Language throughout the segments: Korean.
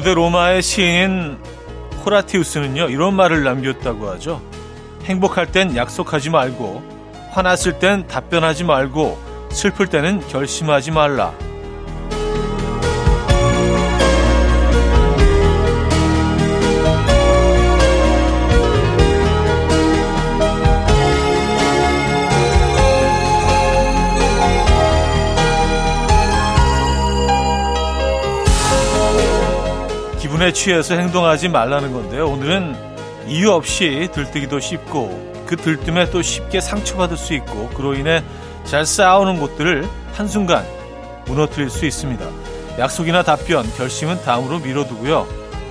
고대 로마의 시인인 호라티우스는요, 이런 말을 남겼다고 하죠. 행복할 땐 약속하지 말고, 화났을 땐 답변하지 말고, 슬플 때는 결심하지 말라. 기분에 취해서 행동하지 말라는 건데요. 오늘은 이유 없이 들뜨기도 쉽고 그 들뜸에 또 쉽게 상처받을 수 있고 그로 인해 잘 싸우는 곳들을 한순간 무너뜨릴 수 있습니다. 약속이나 답변, 결심은 다음으로 미뤄두고요.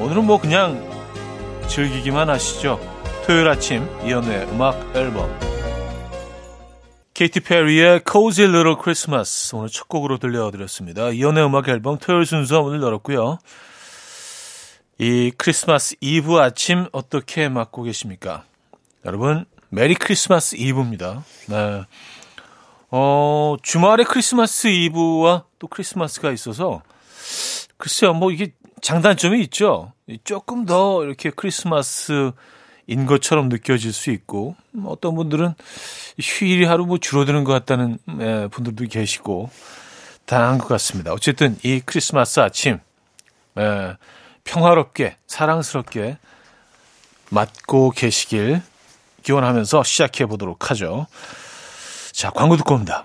오늘은 뭐 그냥 즐기기만 하시죠. 토요일 아침 이연우의 음악 앨범 케이티 페리의 Cozy Little Christmas 오늘 첫 곡으로 들려드렸습니다. 이연우의 음악 앨범 토요일 순서 오늘 열었고요. 이 크리스마스 이브 아침 어떻게 맞고 계십니까? 여러분, Merry 크리스마스 이브입니다. 네. 어, 주말에 크리스마스 이브와 또 크리스마스가 있어서, 글쎄요, 뭐 이게 장단점이 있죠. 조금 더 이렇게 크리스마스인 것처럼 느껴질 수 있고, 어떤 분들은 휴일이 하루 뭐 줄어드는 것 같다는 예, 분들도 계시고, 다양한 것 같습니다. 어쨌든 이 크리스마스 아침, 예, 평화롭게 사랑스럽게 맞고 계시길 기원하면서 시작해 보도록 하죠. 자, 광고 듣고 옵니다.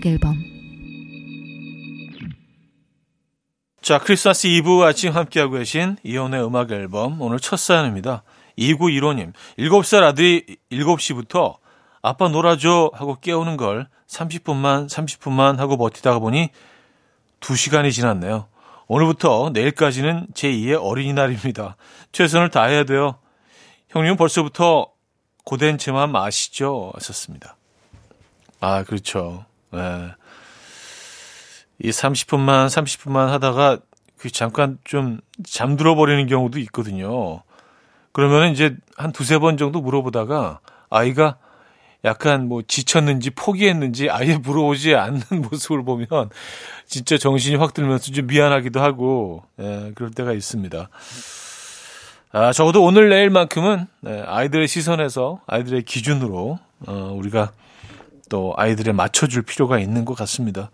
음악 앨범 자, 크리스마스 이브 아침 함께하고 계신 이현우의 음악 앨범 오늘 첫 사연입니다. 2915님, 7살 아들이 7시부터 아빠 놀아줘 하고 깨우는 걸 30분만 30분만 하고 버티다가 보니 2시간이 지났네요. 오늘부터 내일까지는 제2의 어린이날입니다. 최선을 다해야 돼요. 형님은 벌써부터 고된 제 마음 아시죠? 하셨습니다. 아, 그렇죠. 네. 이 30분만, 30분만 하다가 그 잠깐 좀 잠들어 버리는 경우도 있거든요. 그러면 이제 한 두세 번 정도 물어보다가 아이가 약간 뭐 지쳤는지 포기했는지 아예 물어오지 않는 모습을 보면 진짜 정신이 확 들면서 좀 미안하기도 하고, 예, 그럴 때가 있습니다. 아, 적어도 오늘 내일만큼은 네, 아이들의 시선에서 아이들의 기준으로 어, 우리가 또 아이들에 맞춰줄 필요가 있는 것 같습니다.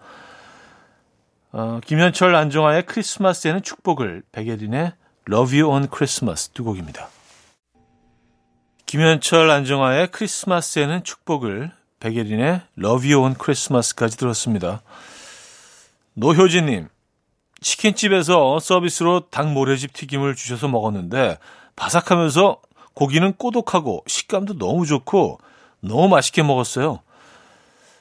어, 김현철 안정화의 크리스마스에는 축복을 백예린의 Love You on Christmas 두 곡입니다. 김현철 안정화의 크리스마스에는 축복을 백예린의 Love You on Christmas까지 들었습니다. 노효진님 치킨집에서 서비스로 닭 모래집 튀김을 주셔서 먹었는데 바삭하면서 고기는 꼬독하고 식감도 너무 좋고 너무 맛있게 먹었어요.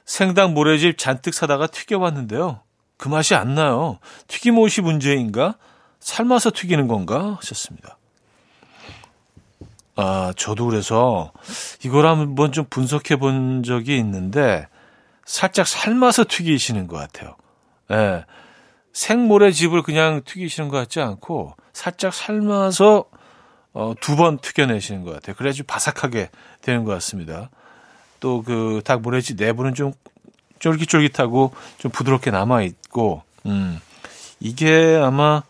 생닭 모래집 잔뜩 사다가 튀겨봤는데요. 그 맛이 안 나요. 튀김옷이 문제인가? 삶아서 튀기는 건가? 하셨습니다. 아, 저도 그래서 이걸 한번 좀 분석해 본 적이 있는데 살짝 삶아서 튀기시는 것 같아요. 예. 네. 생모래집을 그냥 튀기시는 것 같지 않고 살짝 삶아서 어, 두 번 튀겨내시는 것 같아요. 그래야지 바삭하게 되는 것 같습니다. 또 그 닭 모래지 내부는 좀 쫄깃쫄깃하고 좀 부드럽게 남아 있고, 음, 이게 아마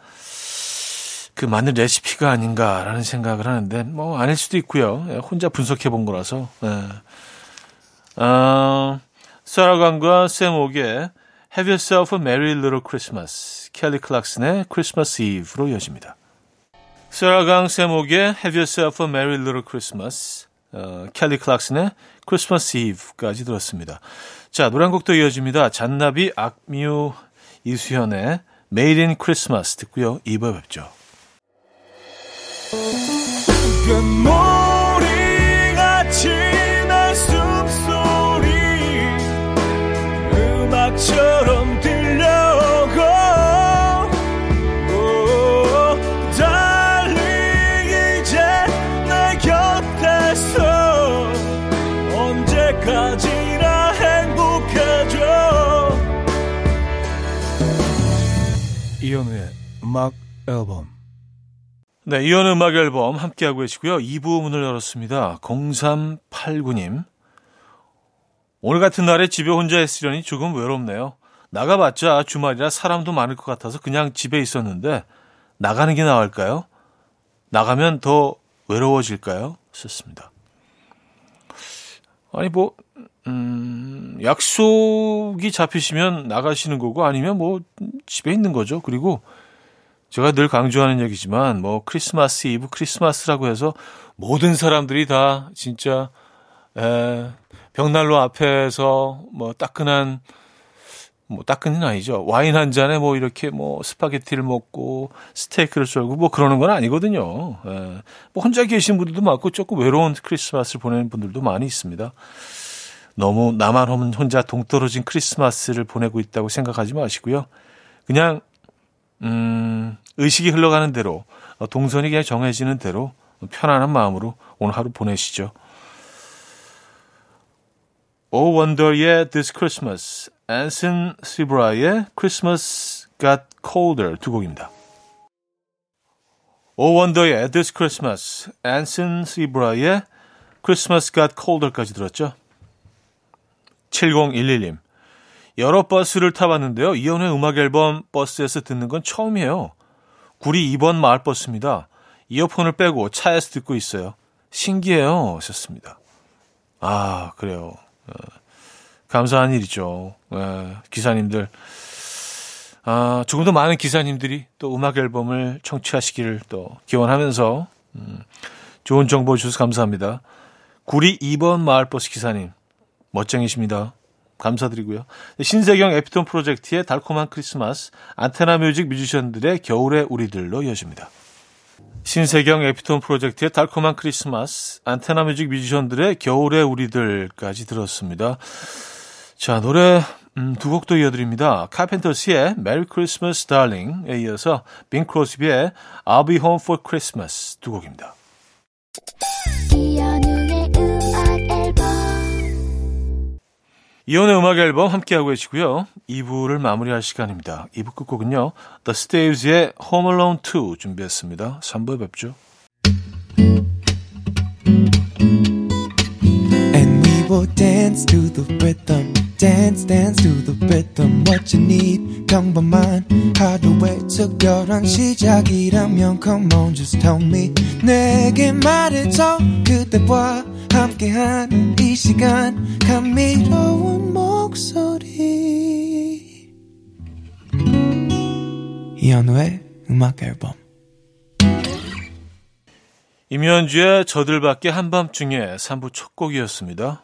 그 맞는 레시피가 아닌가라는 생각을 하는데, 뭐 아닐 수도 있고요. 예, 혼자 분석해 본 거라서. 예. 어, 사라강과 샘 옥의 Have Yourself a Merry Little Christmas, 켈리 클락슨의 Christmas Eve로 이어집니다. 사라강 샘 옥의 Have Yourself a Merry Little Christmas, 어, 켈리 클락슨의 크리스마스 이브까지 들었습니다. 자, 노래 한 곡도 이어집니다. 잔나비, 악뮤, 이수현의 Made in Christmas 듣고요. 2부에 뵙죠. 이현우의 음악 앨범 네, 이현우 음악 앨범 함께하고 계시고요. 2부 문을 열었습니다. 0389님. 오늘 같은 날에 집에 혼자 있으려니 조금 외롭네요. 나가봤자 주말이라 사람도 많을 것 같아서 그냥 집에 있었는데 나가는 게 나을까요? 나가면 더 외로워질까요? 썼습니다. 아니 뭐 음, 약속이 잡히시면 나가시는 거고 아니면 뭐 집에 있는 거죠. 그리고 제가 늘 강조하는 얘기지만 뭐 크리스마스 이브 크리스마스라고 해서 모든 사람들이 다 진짜 에, 벽난로 앞에서 뭐 따끈한 뭐 따끈은 아니죠. 와인 한 잔에 뭐 이렇게 뭐 스파게티를 먹고 스테이크를 썰고 뭐 그러는 건 아니거든요. 에, 뭐 혼자 계신 분들도 많고 조금 외로운 크리스마스를 보내는 분들도 많이 있습니다. 너무 나만 혼자 동떨어진 크리스마스를 보내고 있다고 생각하지 마시고요. 그냥 음, 의식이 흘러가는 대로 동선이 그냥 정해지는 대로 편안한 마음으로 오늘 하루 보내시죠. 오 원더의 This Christmas, 앤슨 시브라의 Christmas Got Colder 두 곡입니다. 오 원더의 This Christmas, 앤슨 시브라의 Christmas Got Colder까지 들었죠. 7011님. 여러 버스를 타봤는데요. 이연의 음악 앨범 버스에서 듣는 건 처음이에요. 구리 2번 마을버스입니다. 이어폰을 빼고 차에서 듣고 있어요. 신기해요. 하셨습니다. 아, 그래요. 어, 감사한 일이죠. 어, 기사님들. 아, 조금 더 많은 기사님들이 또 음악 앨범을 청취하시기를 또 기원하면서 음, 좋은 정보 주셔서 감사합니다. 구리 2번 마을버스 기사님. 멋쟁이십니다. 감사드리고요. 신세경 에피톤 프로젝트의 달콤한 크리스마스, 안테나 뮤직 뮤지션들의 겨울의 우리들로 이어집니다. 신세경 에피톤 프로젝트의 달콤한 크리스마스, 안테나 뮤직 뮤지션들의 겨울의 우리들까지 들었습니다. 자, 노래 음, 두 곡도 이어드립니다. 카펜터스의 Merry Christmas Darling에 이어서 빈 크로스비의 I'll Be Home for Christmas 두 곡입니다. 이혼의 음악 앨범 함께하고 계시고요. 2부를 마무리할 시간입니다. 2부 끝곡은요. The Staves의 Home Alone 2 준비했습니다. 3부에 뵙죠. Will dance to the rhythm. dance dance to the rhythm what you need 평범한 하루의 특별한 시작이라면 come on just tell me 내게 말해줘 그대와 함께한 이 시간 감미로운 목소리 이현우의 음악 앨범 임현주의 저들밖에 한밤중에 3부 첫 곡이었습니다.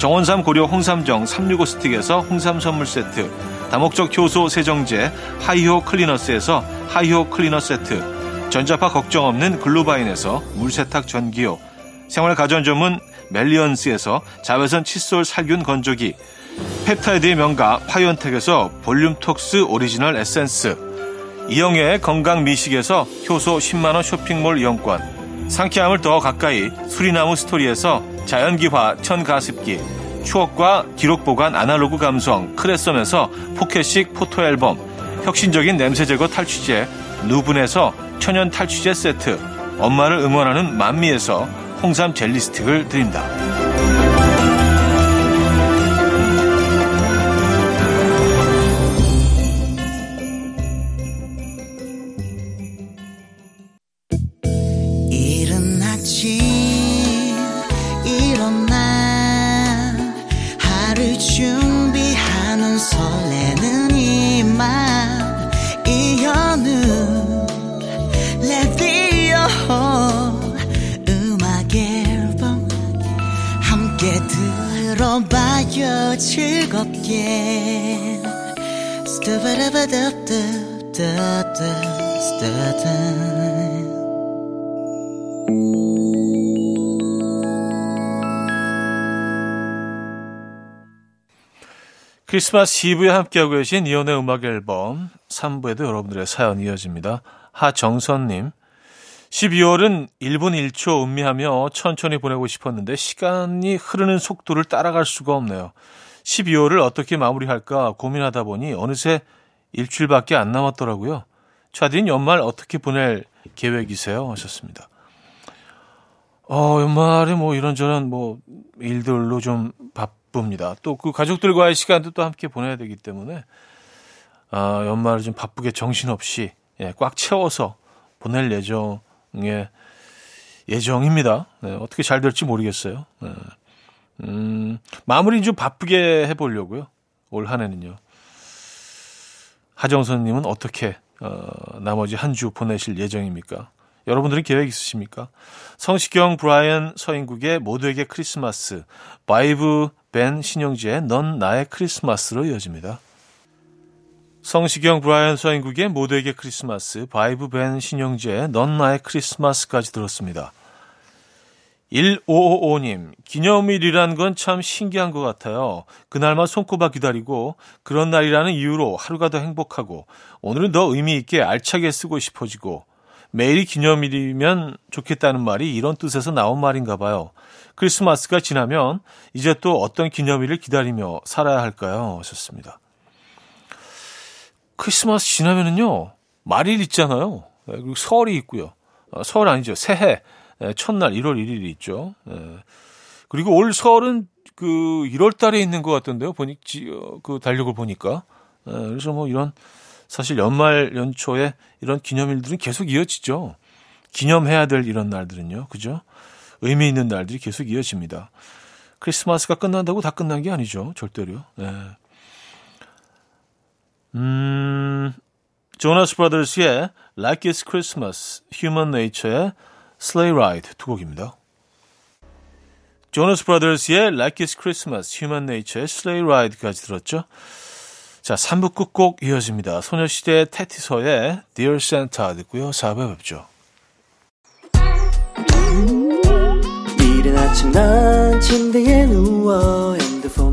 정원삼 고려 홍삼정 365 스틱에서 홍삼 선물 세트, 다목적 효소 세정제 하이호 클리너스에서 하이호 클리너 세트, 전자파 걱정 없는 글루바인에서 물세탁 전기요, 생활 가전 전문 멜리언스에서 자외선 칫솔 살균 건조기, 펩타이드의 명가 파이언텍에서 볼륨톡스 오리지널 에센스, 이영애의 건강 미식에서 효소 10만원 쇼핑몰 이용권, 상쾌함을 더 가까이 수리나무 스토리에서 자연기화 천가습기 추억과 기록 보관 아날로그 감성 크레썸에서 포켓식 포토앨범 혁신적인 냄새 제거 탈취제 누분에서 천연 탈취제 세트 엄마를 응원하는 만미에서 홍삼 젤리 스틱을 드립니다. 들어봐요 즐겁게 스타바라바답답답답 스타다 크리스마스 이브에 함께하고 계신 이혼의 음악 앨범 3부에도 여러분들의 사연 이어집니다. 하정선님 12월은 1분 1초 음미하며 천천히 보내고 싶었는데 시간이 흐르는 속도를 따라갈 수가 없네요. 12월을 어떻게 마무리할까 고민하다 보니 어느새 일주일밖에 안 남았더라고요. 차디는 연말 어떻게 보낼 계획이세요? 하셨습니다. 어, 연말에 뭐 이런저런 뭐 일들로 좀 바쁩니다. 또 그 가족들과의 시간도 또 함께 보내야 되기 때문에 아, 연말을 좀 바쁘게 정신없이 예, 꽉 채워서 보낼 예정 의 예정입니다. 네, 어떻게 잘 될지 모르겠어요. 네. 음, 마무리 좀 바쁘게 해보려고요. 올 한 해는요. 하정선님은 어떻게 어, 나머지 한 주 보내실 예정입니까? 여러분들은 계획 있으십니까? 성시경, 브라이언, 서인국의 모두에게 크리스마스, 바이브, 벤, 신용재의 넌 나의 크리스마스로 이어집니다. 성시경, 브라이언, 서인국의 모두에게 크리스마스, 바이브, 벤, 신용재의 넌 나의 크리스마스까지 들었습니다. 1555님, 기념일이란 건 참 신기한 것 같아요. 그날만 손꼽아 기다리고, 그런 날이라는 이유로 하루가 더 행복하고, 오늘은 더 의미 있게 알차게 쓰고 싶어지고, 매일이 기념일이면 좋겠다는 말이 이런 뜻에서 나온 말인가 봐요. 크리스마스가 지나면 이제 또 어떤 기념일을 기다리며 살아야 할까요? 하셨습니다. 크리스마스 지나면은요, 말일 있잖아요. 그리고 설이 있고요. 어, 설 아니죠. 새해. 예, 첫날 1월 1일이 있죠. 예. 그리고 올 설은 그 1월 달에 있는 것 같던데요. 보니, 어, 그 달력을 보니까. 예, 그래서 뭐 이런 사실 연말 연초에 이런 기념일들은 계속 이어지죠. 기념해야 될 이런 날들은요. 그죠? 의미 있는 날들이 계속 이어집니다. 크리스마스가 끝난다고 다 끝난 게 아니죠. 절대로. 네. 음, 조나스 브라더스의 Like It's Christmas, Human Nature의 Sleigh Ride 두 곡입니다. 조나스 브라더스의 Like It's Christmas, Human Nature의 Sleigh Ride까지 들었죠. 자, 3부 끝곡 이어집니다. 소녀시대 테티서의 Dear Santa 듣고요. 4부에 뵙죠. 이른 아침 난 침대에 누워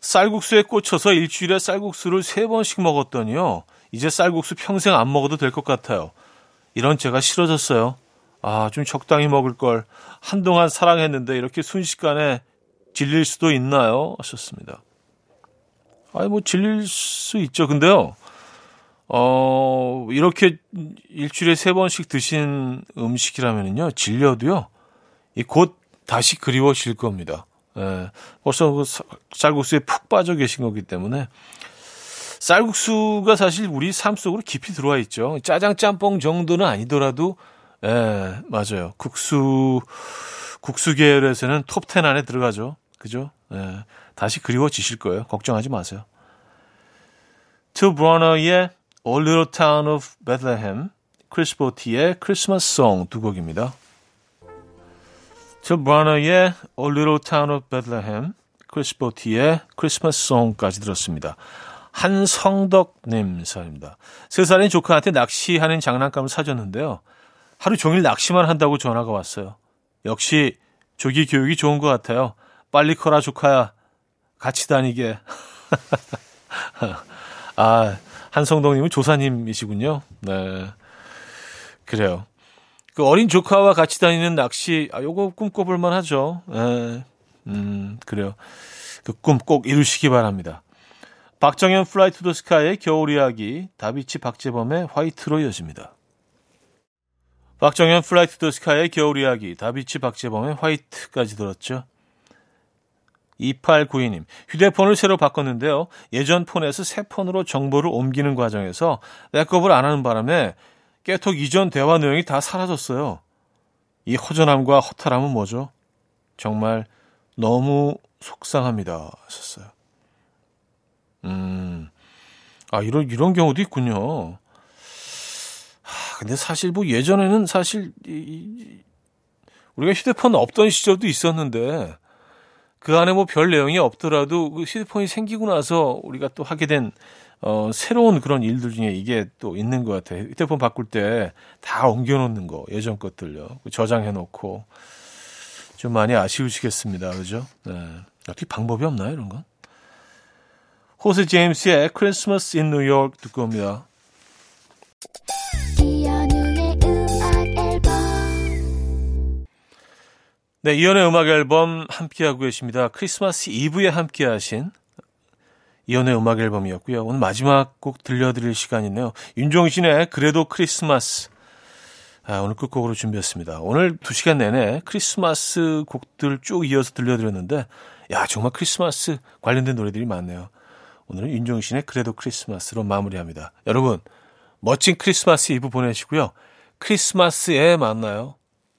쌀국수에 꽂혀서 일주일에 쌀국수를 3번씩 먹었더니요. 이제 쌀국수 평생 안 먹어도 될 것 같아요. 이런 제가 싫어졌어요. 아, 좀 적당히 먹을 걸. 한동안 사랑했는데 이렇게 순식간에 질릴 수도 있나요? 하셨습니다. 아니, 뭐, 질릴 수 있죠. 근데요. 어, 이렇게 일주일에 세 번씩 드신 음식이라면요, 질려도요, 이 곧 다시 그리워질 겁니다. 예, 벌써 그 쌀국수에 푹 빠져 계신 거기 때문에, 쌀국수가 사실 우리 삶 속으로 깊이 들어와 있죠. 짜장 짬뽕 정도는 아니더라도, 예, 맞아요. 국수, 국수 계열에서는 톱10 안에 들어가죠. 그죠? 예, 다시 그리워지실 거예요. 걱정하지 마세요. 틸 브뢰너의 A Little Town of Bethlehem, 크리스 보티의 Christmas Song 두 곡입니다. 틸 브뢰너의 A Little Town of Bethlehem, 크리스 보티의 Christmas Song까지 들었습니다. 한성덕님 사연입니다. 세 살인 조카한테 낚시하는 장난감을 사줬는데요. 하루 종일 낚시만 한다고 전화가 왔어요. 역시 조기 교육이 좋은 것 같아요. 빨리 커라 조카야. 같이 다니게. 아, 한성덕님은 조사님이시군요. 네. 그래요. 그 어린 조카와 같이 다니는 낚시, 아, 요거 꿈꿔볼만 하죠. 네. 음, 그래요. 그 꿈 꼭 이루시기 바랍니다. 박정현 플라이 투 더 스카이의 겨울 이야기, 다비치 박재범의 White로 이어집니다. 박정현 플라이 투 더 스카이의 겨울 이야기, 다비치 박재범의 White까지 들었죠. 2892님, 휴대폰을 새로 바꿨는데요. 예전 폰에서 새 폰으로 정보를 옮기는 과정에서 백업을 안 하는 바람에 깨톡 이전 대화 내용이 다 사라졌어요. 이 허전함과 허탈함은 뭐죠? 정말 너무 속상합니다. 하셨어요. 음, 아, 이런, 이런 경우도 있군요. 하, 근데 사실 뭐 예전에는 사실, 이, 이, 우리가 휴대폰 없던 시절도 있었는데, 그 안에 뭐 별 내용이 없더라도 그 휴대폰이 생기고 나서 우리가 또 하게 된 어, 새로운 그런 일들 중에 이게 또 있는 것 같아요. 휴대폰 바꿀 때 다 옮겨놓는 거, 예전 것들요. 저장해놓고. 좀 많이 아쉬우시겠습니다. 그죠? 네. 어떻게 방법이 없나요, 이런 건? 호스 제임스의 크리스마스 인 뉴욕 듣고 옵니다. 네, 이연의 음악 앨범 함께하고 계십니다. 크리스마스 이브에 함께하신 이연의 음악 앨범이었고요. 오늘 마지막 곡 들려드릴 시간이네요. 윤종신의 그래도 크리스마스. 아, 오늘 끝곡으로 준비했습니다. 오늘 두 시간 내내 크리스마스 곡들 쭉 이어서 들려드렸는데, 야, 정말 크리스마스 관련된 노래들이 많네요. 오늘은 윤종신의 그래도 크리스마스로 마무리합니다. 여러분, 멋진 크리스마스 이브 보내시고요. 크리스마스에 만나요.